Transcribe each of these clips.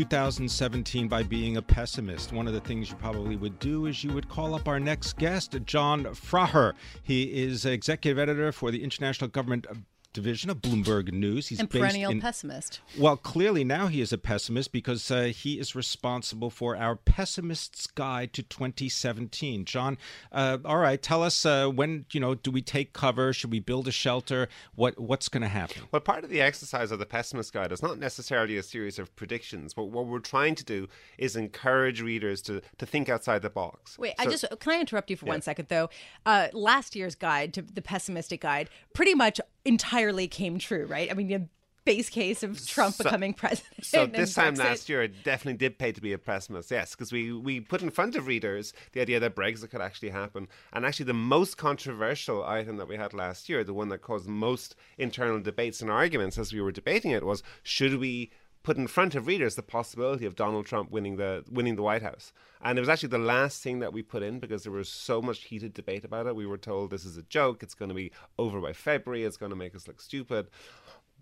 2017 by being a pessimist. One of the things you probably would do is you would call up our next guest, John Fraher. He is executive editor for the International Government division of Bloomberg News. He's and perennial in, pessimist. Well, clearly now he is a pessimist because uh, he is responsible for our Pessimist's Guide to 2017. John, uh, all right, tell us uh, when you know do we take cover? Should we build a shelter? What what's going to happen? Well, part of the exercise of the Pessimist Guide is not necessarily a series of predictions, but what we're trying to do is encourage readers to to think outside the box. Wait, so, I just can I interrupt you for yeah. one second though? Uh, last year's guide to the pessimistic guide pretty much entirely came true, right? I mean, the base case of Trump so, becoming president. So this time last year, it definitely did pay to be a pessimist, yes, because we, we put in front of readers the idea that Brexit could actually happen. And actually, the most controversial item that we had last year, the one that caused most internal debates and arguments as we were debating it, was should we put in front of readers the possibility of Donald Trump winning the winning the White House. And it was actually the last thing that we put in because there was so much heated debate about it. We were told this is a joke, it's going to be over by February, it's going to make us look stupid.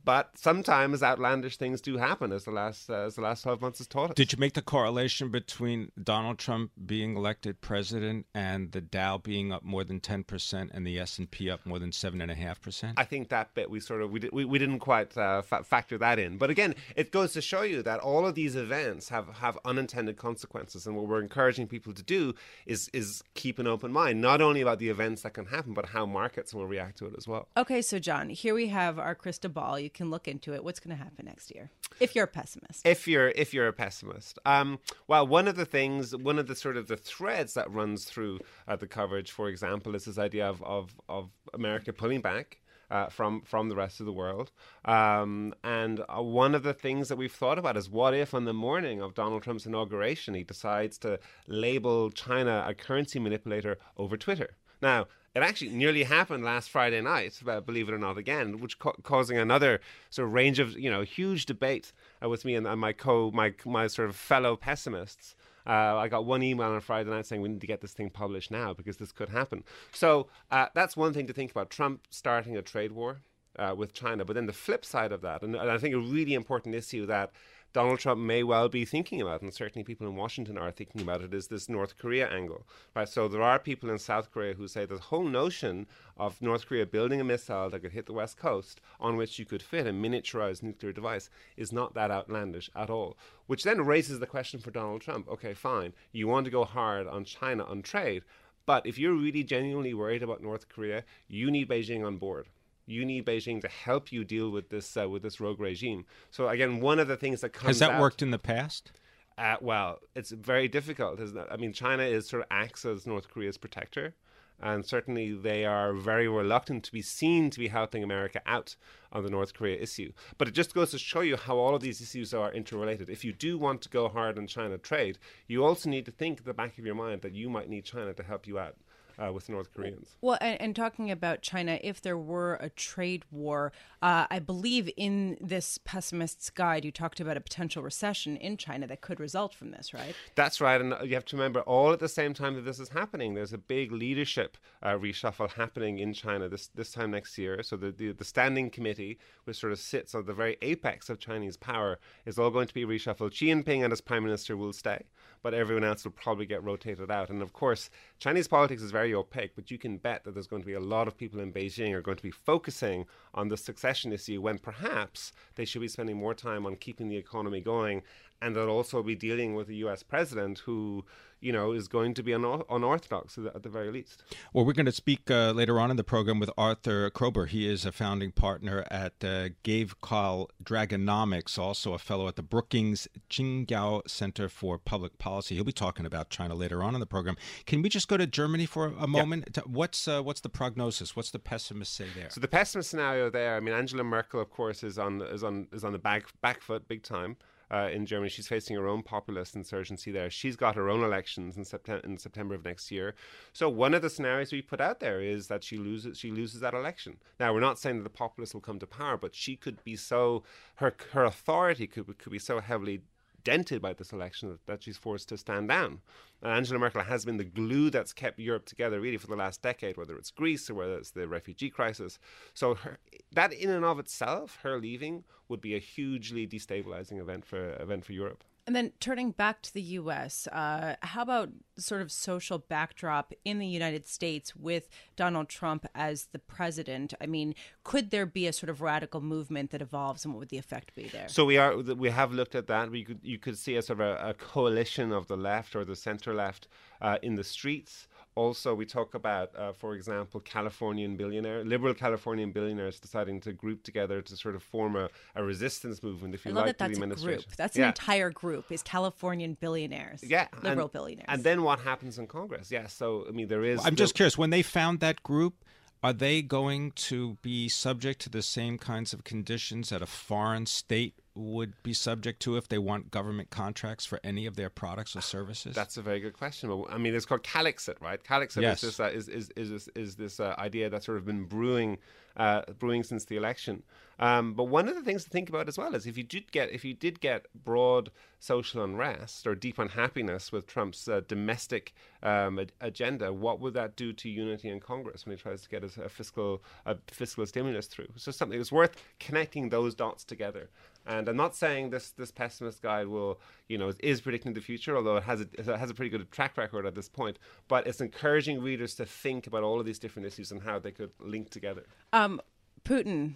But sometimes outlandish things do happen, as the last uh, as the last twelve months has taught us. Did you make the correlation between Donald Trump being elected president and the Dow being up more than ten percent and the S and P up more than seven and a half percent? I think that bit we sort of we, did, we, we didn't quite uh, fa- factor that in. But again, it goes to show you that all of these events have have unintended consequences, and what we're encouraging people to do is is keep an open mind, not only about the events that can happen, but how markets will react to it as well. Okay, so John, here we have our crystal ball. You can look into it. What's going to happen next year? If you're a pessimist. If you're if you're a pessimist. Um, well, one of the things, one of the sort of the threads that runs through uh, the coverage, for example, is this idea of of, of America pulling back. Uh, from from the rest of the world. Um, and uh, one of the things that we've thought about is what if on the morning of Donald Trump's inauguration he decides to label China a currency manipulator over Twitter? Now, it actually nearly happened last Friday night, believe it or not, again, which ca- causing another sort of range of you know huge debate uh, with me and, and, my co my my sort of fellow pessimists. Uh, I got one email on Friday night saying we need to get this thing published now because this could happen. So uh, that's one thing to think about. Trump starting a trade war uh, with China, but then the flip side of that, and, and I think a really important issue that Donald Trump may well be thinking about, and certainly people in Washington are thinking about it, is this North Korea angle. Right? So there are people in South Korea who say the whole notion of North Korea building a missile that could hit the West Coast on which you could fit a miniaturized nuclear device is not that outlandish at all. Which then raises the question for Donald Trump okay, fine, you want to go hard on China on trade. But if you're really genuinely worried about North Korea, you need Beijing on board you need Beijing to help you deal with this uh, with this rogue regime. So again, one of the things that comes has that out, worked in the past. Uh, well, it's very difficult, isn't it? I mean, China is sort of acts as North Korea's protector, and certainly they are very reluctant to be seen to be helping America out on the North Korea issue. But it just goes to show you how all of these issues are interrelated. If you do want to go hard on China trade, you also need to think at the back of your mind that you might need China to help you out uh, with North Koreans. Well, and, and, talking about China, if there were a trade war, uh, I believe in this pessimist's guide, you talked about a potential recession in China that could result from this, right? That's right. And you have to remember, all at the same time that this is happening, there's a big leadership uh, reshuffle happening in China this, this time next year. So the, the, the standing committee, which sort of sits at the very apex of Chinese power, is all going to be reshuffled. Xi Jinping and his prime minister will stay but everyone else will probably get rotated out. And of course, Chinese politics is very opaque, but you can bet that there's going to be a lot of people in Beijing are going to be focusing on the succession issue when perhaps they should be spending more time on keeping the economy going and they'll also be dealing with a U.S. president who you know, is going to be un- unorthodox at the very least. Well, we're going to speak uh, later on in the program with Arthur Kroeber. He is a founding partner at uh, Gavekal Dragonomics, also a fellow at the Brookings Tsinghua Center for Public Policy. He'll be talking about China later on in the program. Can we just go to Germany for a moment? Yeah. What's uh, what's the prognosis? What's the pessimist say there? So the pessimist scenario there. I mean, Angela Merkel, of course, is on is on is on the back back foot big time uh, in Germany. She's facing her own populist insurgency there. She's got her own elections in September in September of next year. So one of the scenarios we put out there is that she loses she loses that election. Now we're not saying that the populists will come to power, but she could be so her her authority could could be so heavily dented by this election that, she's forced to stand down. And Angela Merkel has been the glue that's kept Europe together really for the last decade, whether it's Greece or whether it's the refugee crisis. So her, that in and of itself, her leaving would be a hugely destabilizing event for event for Europe. And then turning back to the U.S., uh, how about sort of social backdrop in the United States with Donald Trump as the president? I mean, could there be a sort of radical movement that evolves, and what would the effect be there? So we are we have looked at that. We could you could see a sort of a, a coalition of the left or the center left uh, in the streets also, we talk about, uh, for example, Californian billionaire, liberal Californian billionaires deciding to group together to sort of form a, a resistance movement, if you I love like, that that's a group. That's yeah. an entire group. Is Californian billionaires? Yeah, liberal and, billionaires. And then what happens in Congress? Yeah, so I mean, there is. I'm just curious. When they found that group, are they going to be subject to the same kinds of conditions that a foreign state would be subject to if they want government contracts for any of their products or services? That's a very good question. I mean, it's called Calexit, right? Calexit yes. is this uh, is, is, is, is this uh, idea that's sort of been brewing uh, brewing since the election. Um, but one of the things to think about as well is if you did get if you did get broad social unrest or deep unhappiness with Trump's uh, domestic um, agenda, what would that do to unity in Congress when he tries to get a, a fiscal a fiscal stimulus through? So something that's worth connecting those dots together. And I'm not saying this this pessimist guide will, you know, is predicting the future, although it has a, it has a pretty good track record at this point. But it's encouraging readers to think about all of these different issues and how they could link together. Um, Putin,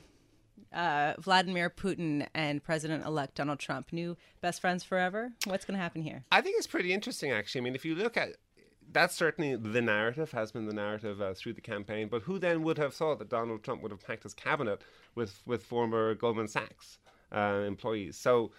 uh, Vladimir Putin and President-elect Donald Trump, new best friends forever. What's going to happen here? I think it's pretty interesting, actually. I mean, if you look at that's certainly the narrative, has been the narrative uh, through the campaign. But who then would have thought that Donald Trump would have packed his cabinet with, with former Goldman Sachs uh, employees. So,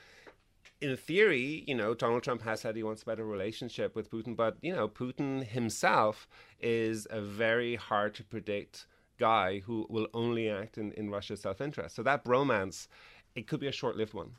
in theory, you know, Donald Trump has said he wants a better relationship with Putin, but, you know, Putin himself is a very hard to predict guy who will only act in, in Russia's self interest. So, that bromance, it could be a short lived one.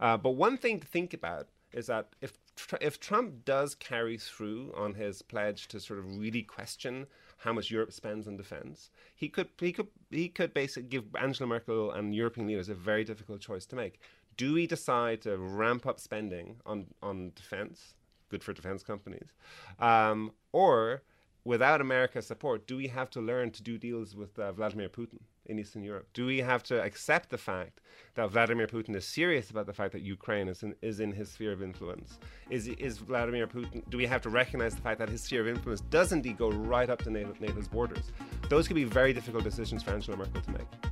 Uh, but one thing to think about is that if if Trump does carry through on his pledge to sort of really question how much Europe spends on defense, he could he could he could basically give Angela Merkel and European leaders a very difficult choice to make. Do we decide to ramp up spending on on defense, good for defense companies, um, or without America's support, do we have to learn to do deals with uh, Vladimir Putin in Eastern Europe? Do we have to accept the fact that Vladimir Putin is serious about the fact that Ukraine is in, is in his sphere of influence? Is, is Vladimir Putin, do we have to recognize the fact that his sphere of influence does indeed go right up to NATO, NATO's borders? Those could be very difficult decisions for Angela Merkel to make.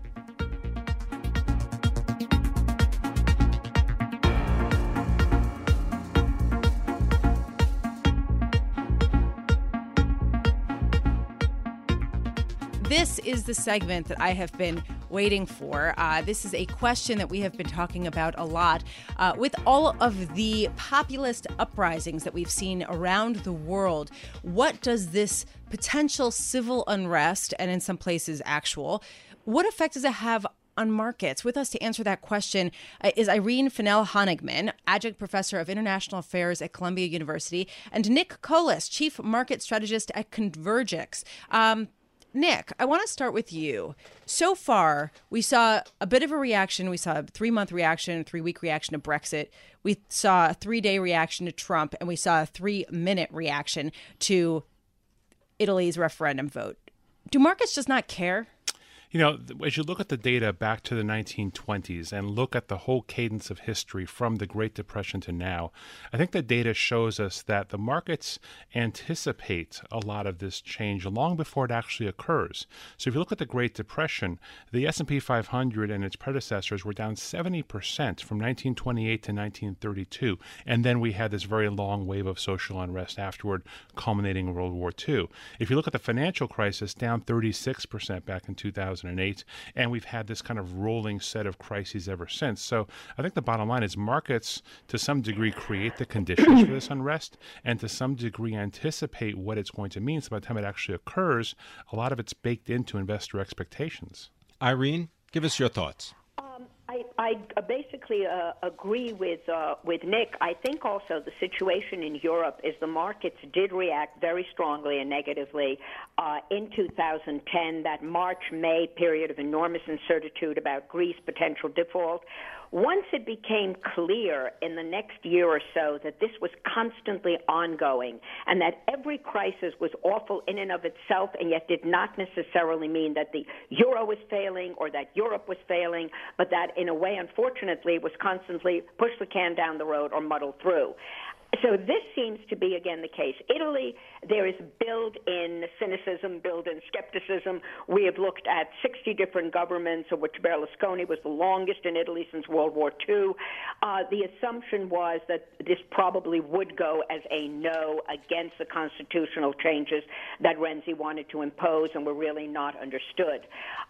This is the segment that I have been waiting for. Uh, this is a question that we have been talking about a lot. Uh, with all of the populist uprisings that we've seen around the world, what does this potential civil unrest, and in some places actual, what effect does it have on markets. With us to answer that question uh, is Irene Finel-Honigman, adjunct professor of international affairs at Columbia University, and Nick Colas, chief market strategist at Convergex. Um, Nick, I want to start with you. So far, we saw a bit of a reaction. We saw a three month reaction, three week reaction to Brexit. We saw a three day reaction to Trump, and we saw a three minute reaction to Italy's referendum vote. Do markets just not care? You know, as you look at the data back to the 1920s and look at the whole cadence of history from the Great Depression to now, I think the data shows us that the markets anticipate a lot of this change long before it actually occurs. So if you look at the Great Depression, the S&P 500 and its predecessors were down 70% from 1928 to 1932, and then we had this very long wave of social unrest afterward, culminating in World War II. If you look at the financial crisis, down 36% back in 2000 2008, and we've had this kind of rolling set of crises ever since. So I think the bottom line is markets, to some degree, create the conditions for this unrest, and to some degree, anticipate what it's going to mean. So by the time it actually occurs, a lot of it's baked into investor expectations. Irene, give us your thoughts. Um, I basically uh, agree with uh, with Nick. I think also the situation in Europe is the markets did react very strongly and negatively uh, in 2010. That March May period of enormous uncertainty about Greece potential default once it became clear in the next year or so that this was constantly ongoing and that every crisis was awful in and of itself and yet did not necessarily mean that the euro was failing or that Europe was failing, but that in a way, unfortunately, was constantly push the can down the road or muddle through. So this seems to be again the case. Italy, there is built-in cynicism, built-in skepticism. We have looked at 60 different governments, of which Berlusconi was the longest in Italy since World War II. Uh, the assumption was that this probably would go as a no against the constitutional changes that Renzi wanted to impose, and were really not understood.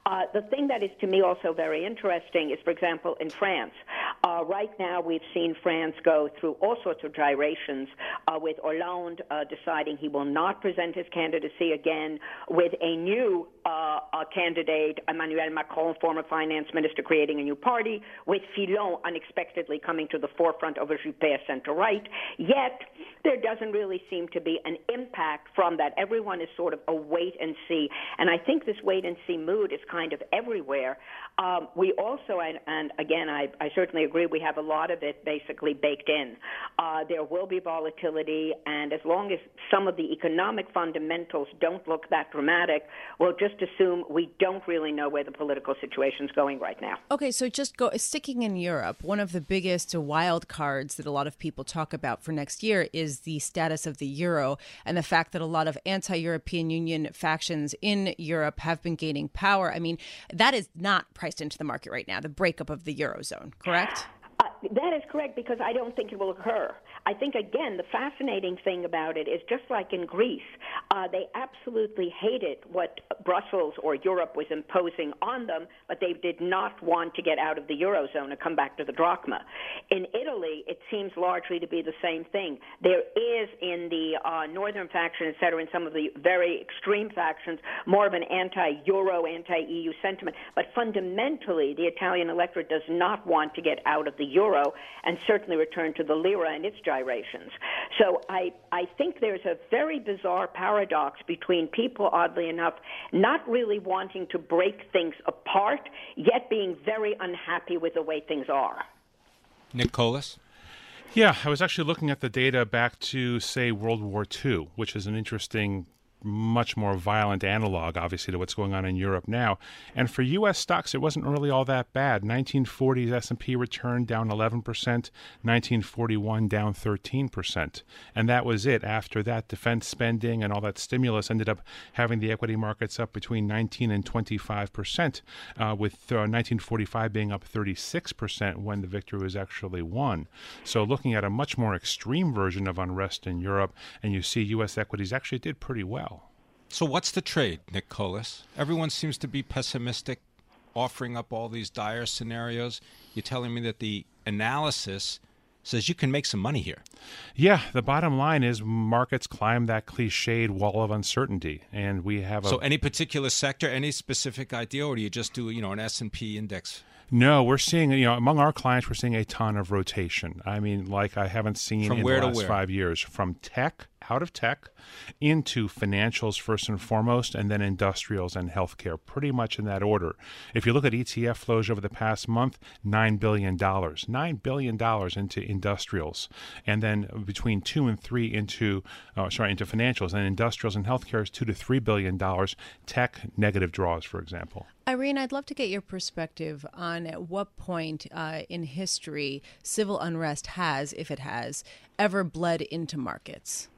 Uh, the thing that is to me also very interesting is, for example, in France. Uh, right now, we've seen France go through all sorts of gyrations uh, with Hollande uh, deciding he will not present his candidacy again, with a new uh, candidate, Emmanuel Macron, former finance minister, creating a new party, with Fillon unexpectedly coming to the forefront of a Juppé center right. Yet, there doesn't really seem to be an impact from that. Everyone is sort of a wait and see. And I think this wait and see mood is kind of everywhere. Um, we also, and, and again, I, I, certainly agree, we have a lot of it basically baked in. Uh, there will be volatility, and as long as some of the economic fundamentals don't look that dramatic, we'll just assume we don't really know where the political situation is going right now. Okay, so just go sticking in Europe. One of the biggest wild cards that a lot of people talk about for next year is the status of the euro and the fact that a lot of anti-European Union factions in Europe have been gaining power. I mean, that is not priced into the market right now, the breakup of the Eurozone, correct? Uh, that is correct because I don't think it will occur. I think, again, the fascinating thing about it is just like in Greece, uh, they absolutely hated what Brussels or Europe was imposing on them, but they did not want to get out of the Eurozone and come back to the drachma. In Italy, it seems largely to be the same thing. There is in the uh, northern faction, et cetera, in some of the very extreme factions, more of an anti-Euro, anti-EU sentiment. But fundamentally, the Italian electorate does not want to get out of the Euro and certainly return to the lira and its gyrations. So I, I think there's a very bizarre paradox between people, oddly enough, not really wanting to break things apart, yet being very unhappy with the way things are. Nick Colas? Yeah, I was actually looking at the data back to, say, World War II, which is an interesting much more violent analog, obviously, to what's going on in Europe now. And for U.S. stocks, it wasn't really all that bad. 1940's S&P returned down 11%, 1941 down 13%, and that was it. After that, defense spending and all that stimulus ended up having the equity markets up between 19 and 25%, uh, with uh, 1945 being up 36% when the victory was actually won. So, looking at a much more extreme version of unrest in Europe, and you see U.S. equities actually did pretty well. So, what's the trade, Nick Colas? Everyone seems to be pessimistic, offering up all these dire scenarios. You're telling me that the analysis says you can make some money here. Yeah, the bottom line is markets climb that cliched wall of uncertainty, and we have. A, so, any particular sector, any specific idea, or do you just do you know an S and P index? No, we're seeing you know among our clients, we're seeing a ton of rotation. I mean, like I haven't seen from in where the last where? five years from tech out of tech into financials first and foremost, and then industrials and healthcare, pretty much in that order. If you look at ETF flows over the past month, $9 billion. $9 billion into industrials. And then between two and three into, uh, sorry, into financials. And industrials and healthcare is two to $3 billion. Tech, negative draws, for example. Irene, I'd love to get your perspective on at what point uh, in history civil unrest has, if it has, ever bled into markets.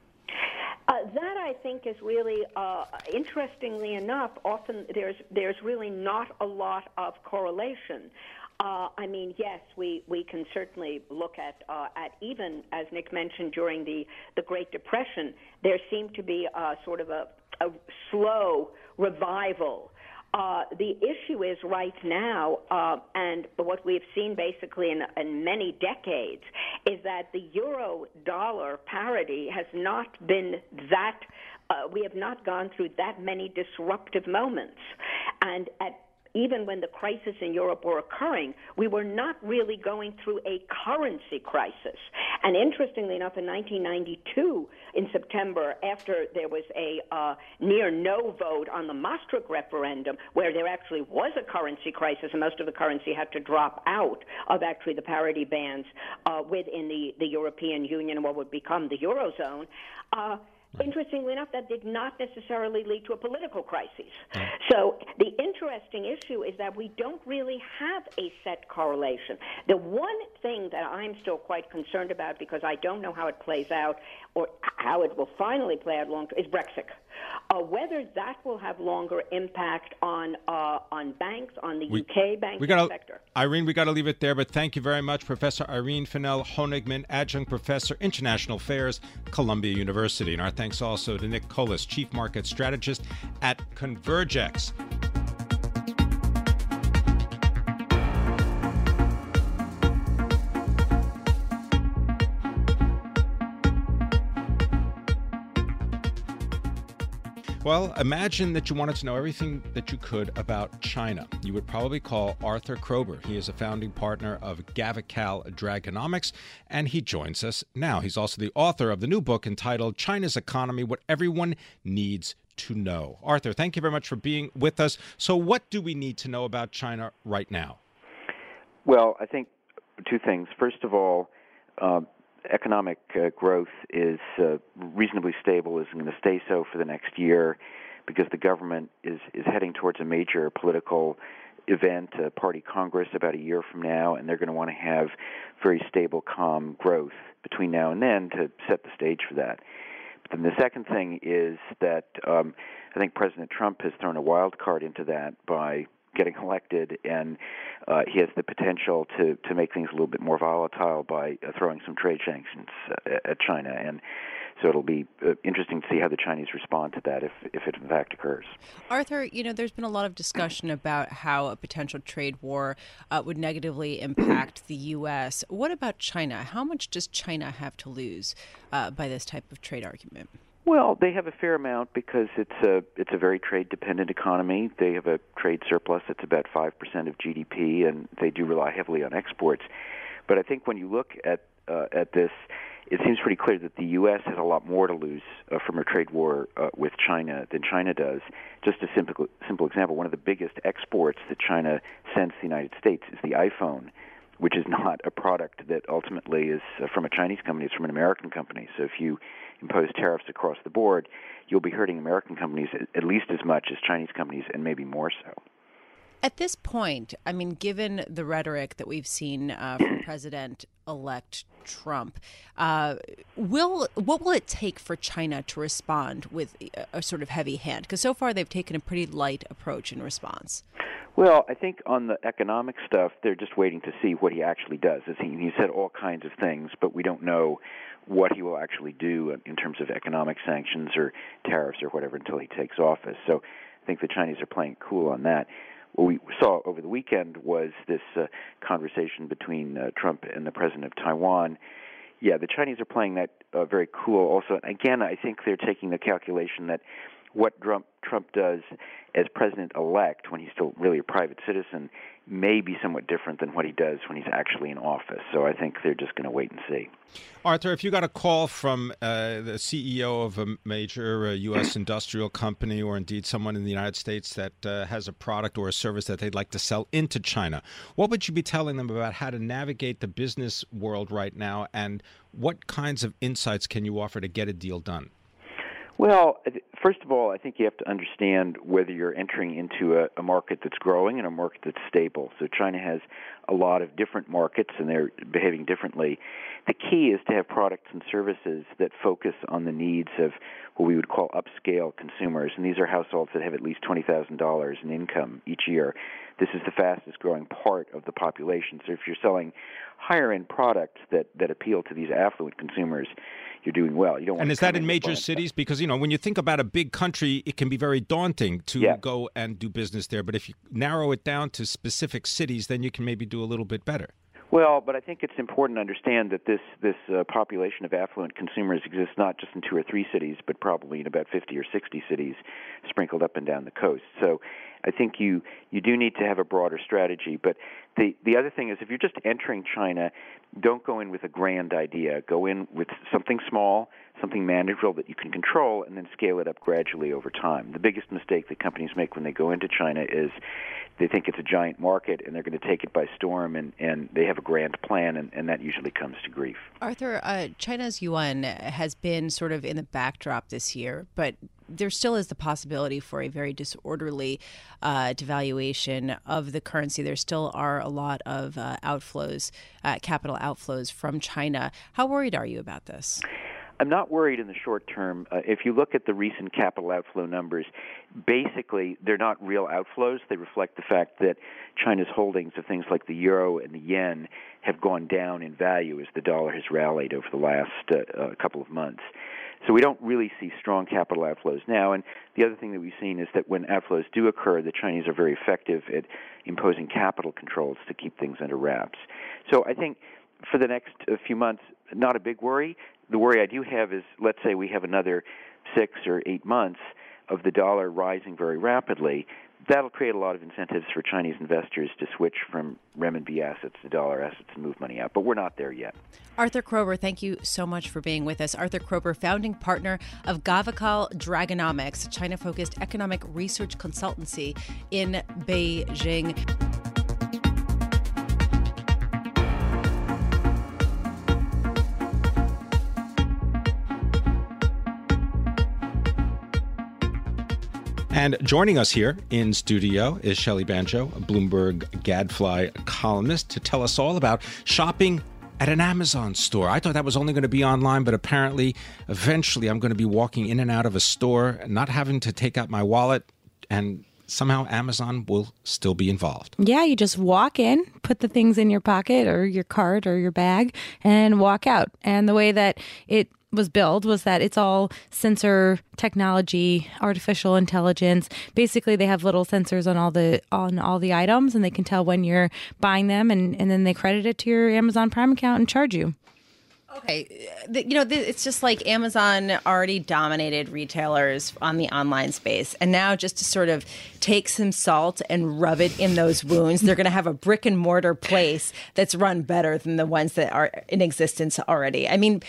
Uh, that I think is really, uh, interestingly enough, often there's there's really not a lot of correlation. Uh, I mean, yes, we, we can certainly look at uh, at even as Nick mentioned during the the Great Depression, there seemed to be a, sort of a, a slow revival uh, the issue is right now, uh, and what we've seen basically in, in many decades, is that the euro dollar parity has not been that. Uh, we have not gone through that many disruptive moments, and at even when the crisis in Europe were occurring, we were not really going through a currency crisis. And interestingly enough, in 1992, in September, after there was a uh, near no vote on the Maastricht referendum, where there actually was a currency crisis, and most of the currency had to drop out of actually the parity bands uh, within the, the European Union and what would become the Eurozone. Uh, Right. Interestingly enough, that did not necessarily lead to a political crisis. Right. So the interesting issue is that we don't really have a set correlation. The one thing that I'm still quite concerned about because I don't know how it plays out or how it will finally play out long term is Brexit. Uh, whether that will have longer impact on uh, on banks, on the we, UK banking we gotta, sector. Irene, we got to leave it there, but thank you very much, Professor Irene Finel-Honigman, Adjunct Professor, International Affairs, Columbia University. And our thanks also to Nick Colas, Chief Market Strategist at Convergex. Well, imagine that you wanted to know everything that you could about China. You would probably call Arthur Kroeber. He is a founding partner of Gavekal Dragonomics, and he joins us now. He's also the author of the new book entitled China's Economy What Everyone Needs to Know. Arthur, thank you very much for being with us. So, what do we need to know about China right now? Well, I think two things. First of all, uh, economic uh, growth is uh, reasonably stable, is going to stay so for the next year because the government is, is heading towards a major political event, a party congress about a year from now, and they're going to want to have very stable, calm growth between now and then to set the stage for that. But then the second thing is that um, I think President Trump has thrown a wild card into that by getting elected, and uh, he has the potential to to make things a little bit more volatile by uh, throwing some trade sanctions uh, at China, and so it'll be uh, interesting to see how the Chinese respond to that if if it in fact occurs. Arthur, you know, there's been a lot of discussion about how a potential trade war uh, would negatively impact the U.S. What about China? How much does China have to lose uh, by this type of trade argument? Well, they have a fair amount because it's a it's a very trade dependent economy. They have a trade surplus that's about five percent of GDP, and they do rely heavily on exports. But I think when you look at uh, at this, it seems pretty clear that the U.S. has a lot more to lose uh, from a trade war uh, with China than China does. Just a simple simple example: one of the biggest exports that China sends to the United States is the iPhone which is not a product that ultimately is uh, from a Chinese company, it's from an American company. So if you impose tariffs across the board, you'll be hurting American companies at least as much as Chinese companies and maybe more so. At this point, I mean, given the rhetoric that we've seen uh, from President-elect Trump, uh, will what will it take for China to respond with a, a sort of heavy hand? Because so far they've taken a pretty light approach in response. Well, I think on the economic stuff, they're just waiting to see what he actually does. He, he said all kinds of things, but we don't know what he will actually do in terms of economic sanctions or tariffs or whatever until he takes office. So I think the Chinese are playing cool on that. What we saw over the weekend was this uh, conversation between uh, Trump and the president of Taiwan. Yeah, the Chinese are playing that uh, very cool. Also, again, I think they're taking the calculation that what Trump, Trump does as president elect, when he's still really a private citizen, may be somewhat different than what he does when he's actually in office. So I think they're just going to wait and see. Arthur, if you got a call from uh, the CEO of a major uh, U.S. industrial company, or indeed someone in the United States that uh, has a product or a service that they'd like to sell into China, what would you be telling them about how to navigate the business world right now, and what kinds of insights can you offer to get a deal done? Well, first of all, I think you have to understand whether you're entering into a, a, market that's growing and a market that's stable. So China has a lot of different markets and they're behaving differently. The key is to have products and services that focus on the needs of what we would call upscale consumers, and these are households that have at least $20,000 in income each year. This is the fastest growing part of the population. So if you're selling higher end products that, that appeal to these affluent consumers, you're doing well. You don't. And is that in major cities? Because you know, when you think about a big country, it can be very daunting to yeah. go and do business there. But if you narrow it down to specific cities, then you can maybe do a little bit better. Well, but I think it's important to understand that this this uh, population of affluent consumers exists not just in two or three cities, but probably in about 50 or 60 cities sprinkled up and down the coast. So, I think you you do need to have a broader strategy. But the the other thing is, if you're just entering China, don't go in with a grand idea. Go in with something small, something manageable that you can control, and then scale it up gradually over time. The biggest mistake that companies make when they go into China is they think it's a giant market and they're going to take it by storm and, and they have a grand plan and, and that usually comes to grief. Arthur, uh, China's yuan has been sort of in the backdrop this year, but there still is the possibility for a very disorderly uh, devaluation of the currency. There still are a lot of uh, outflows, uh, capital outflows from China. How worried are you about this? I'm not worried in the short term. Uh, if you look at the recent capital outflow numbers, basically they're not real outflows. They reflect the fact that China's holdings of things like the euro and the yen have gone down in value as the dollar has rallied over the last uh, uh, couple of months. So we don't really see strong capital outflows now. And the other thing that we've seen is that when outflows do occur, the Chinese are very effective at imposing capital controls to keep things under wraps. So I think for the next uh, few months, not a big worry the worry I do have is, let's say we have another six or eight months of the dollar rising very rapidly. That'll create a lot of incentives for Chinese investors to switch from renminbi assets to dollar assets and move money out. But we're not there yet. Arthur Kroeber, thank you so much for being with us. Arthur Kroeber, founding partner of Gavekal Dragonomics, China focused economic research consultancy in Beijing. And joining us here in studio is Shelly Banjo, a Bloomberg Gadfly columnist, to tell us all about shopping at an Amazon store. I thought that was only going to be online, but apparently, eventually, I'm going to be walking in and out of a store, not having to take out my wallet, and somehow Amazon will still be involved. Yeah, you just walk in, put the things in your pocket or your cart or your bag, and walk out. And the way that it was built was that it's all sensor technology, artificial intelligence. Basically, they have little sensors on all the on all the items, and they can tell when you're buying them, and and then they credit it to your Amazon Prime account and charge you. Okay, you know, it's just like Amazon already dominated retailers on the online space. And now, just to sort of take some salt and rub it in those wounds, they're going to have a brick and mortar place that's run better than the ones that are in existence already. I mean,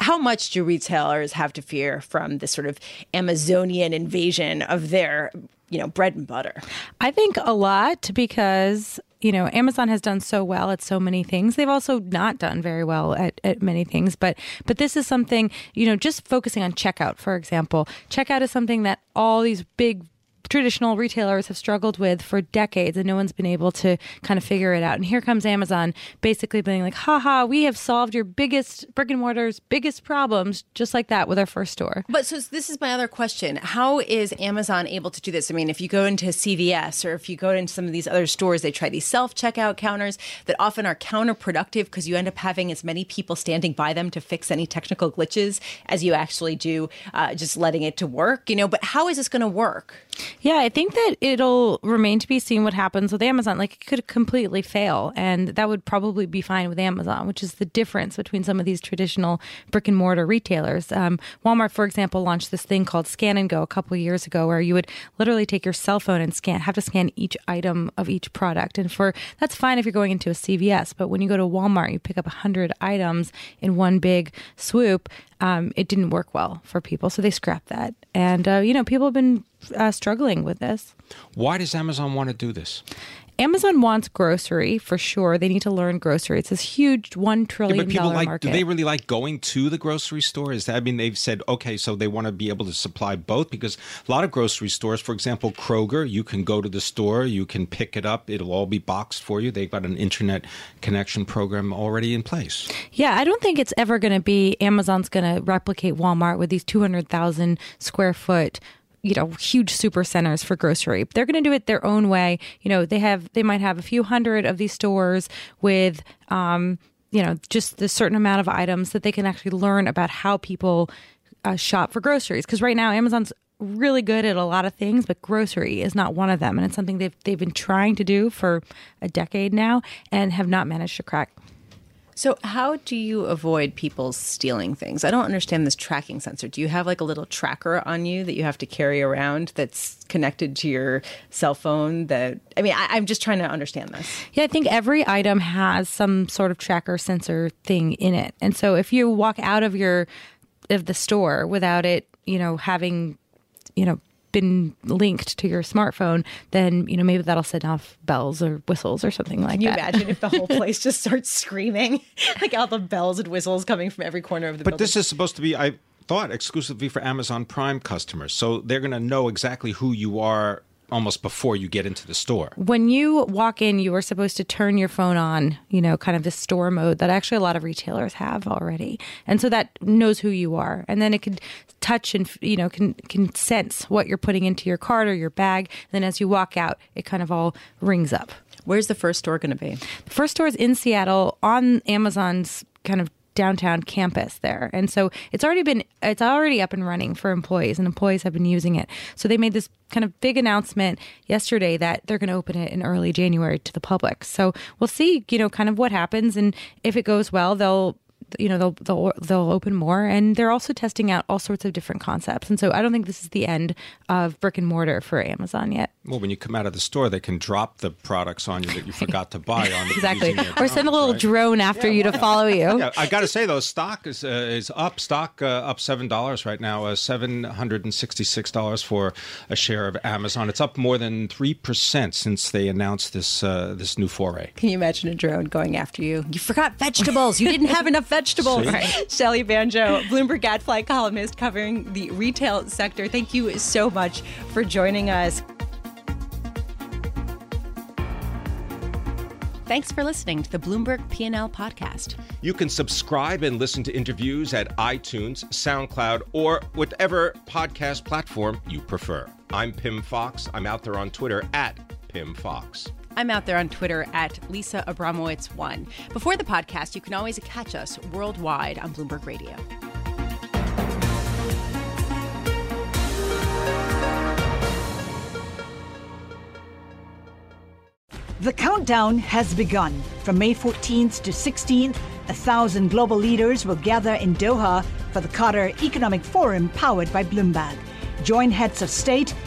how much do retailers have to fear from this sort of Amazonian invasion of their, you know, bread and butter? I think a lot because you know amazon has done so well at so many things they've also not done very well at, at many things but but this is something you know just focusing on checkout for example checkout is something that all these big traditional retailers have struggled with for decades and no one's been able to kind of figure it out. And here comes Amazon basically being like, haha, we have solved your biggest brick and mortar's biggest problems just like that with our first store. But so this is my other question. How is Amazon able to do this? I mean, if you go into CVS or if you go into some of these other stores, they try these self checkout counters that often are counterproductive because you end up having as many people standing by them to fix any technical glitches as you actually do uh, just letting it to work, you know. But how is this going to work? Yeah, I think that it'll remain to be seen what happens with Amazon. Like it could completely fail, and that would probably be fine with Amazon, which is the difference between some of these traditional brick and mortar retailers. Um, Walmart, for example, launched this thing called Scan and Go a couple years ago, where you would literally take your cell phone and scan, have to scan each item of each product. And for that's fine if you're going into a CVS, but when you go to Walmart, you pick up hundred items in one big swoop. Um, it didn't work well for people, so they scrapped that. And uh, you know, people have been uh, struggling with this. Why does Amazon want to do this? Amazon wants grocery for sure. They need to learn grocery. It's this huge one trillion yeah, but people like, market. Do they really like going to the grocery store? Is that I mean they've said okay, so they want to be able to supply both because a lot of grocery stores, for example, Kroger, you can go to the store, you can pick it up, it'll all be boxed for you. They've got an internet connection program already in place. Yeah, I don't think it's ever going to be Amazon's going to replicate Walmart with these two hundred thousand square foot you know huge super centers for grocery. They're going to do it their own way. You know they have they might have a few hundred of these stores with um, you know just the certain amount of items that they can actually learn about how people uh, shop for groceries. Because right now amazon's really good at a lot of things but grocery is not one of them and it's something they've they've been trying to do for a decade now and have not managed to crack so, how do you avoid people stealing things? I don't understand this tracking sensor. Do you have like a little tracker on you that you have to carry around that's connected to your cell phone? That I mean, I, am just trying to understand this. Yeah, I think every item has some sort of tracker sensor thing in it, and so if you walk out of your of the store without it, you know, having you know been linked to your smartphone, then you know maybe that'll set off bells or whistles or something like that. Can you that. imagine if the whole place just starts screaming like all the bells and whistles coming from every corner of the but building? this is supposed to be I thought exclusively for Amazon Prime customers. So they're going to know exactly who you are almost before you get into the store. When you walk in, you are supposed to turn your phone on, you know, kind of the store mode that actually a lot of retailers have already. And so that knows who you are. And then it can touch and, you know, can, can sense what you're putting into your cart or your bag. And then as you walk out, it kind of all rings up. Where's the first store going to be? The first store is in Seattle on Amazon's kind of downtown campus there. And so it's already been it's already up and running for employees and employees have been using it. So they made this kind of big announcement yesterday that they're going to open it in early January to the public. So we'll see, you know, kind of what happens and if it goes well, they'll you know they'll they'll they'll open more. And they're also testing out all sorts of different concepts. And so i don't think this is the end of brick and mortar for amazon yet. Well when you come out of the store they can drop the products on you that you forgot to buy on exactly. or send a little right? drone after yeah, you to follow you. Yeah i gotta say though stock is uh, is up. Stock uh, up seven dollars right now uh, seven hundred and sixty six dollars for a share of amazon. It's up more than three percent since they announced this uh, this new foray. Can you imagine a drone going after you? You forgot vegetables. You didn't have enough vegetables vegetables. Right. Shelly Banjo, Bloomberg Gadfly columnist covering the retail sector. Thank you so much for joining us. Thanks for listening to the Bloomberg P&L podcast. You can subscribe and listen to interviews at iTunes, SoundCloud, or whatever podcast platform you prefer. I'm Pimm Fox. I'm out there on Twitter at Pimm Fox. I'm out there on Twitter at Lisa Abramowicz1. Before the podcast, you can always catch us worldwide on Bloomberg Radio. The countdown has begun. From May 14th to 16th, a thousand global leaders will gather in Doha for the Qatar Economic Forum powered by Bloomberg. Join heads of state,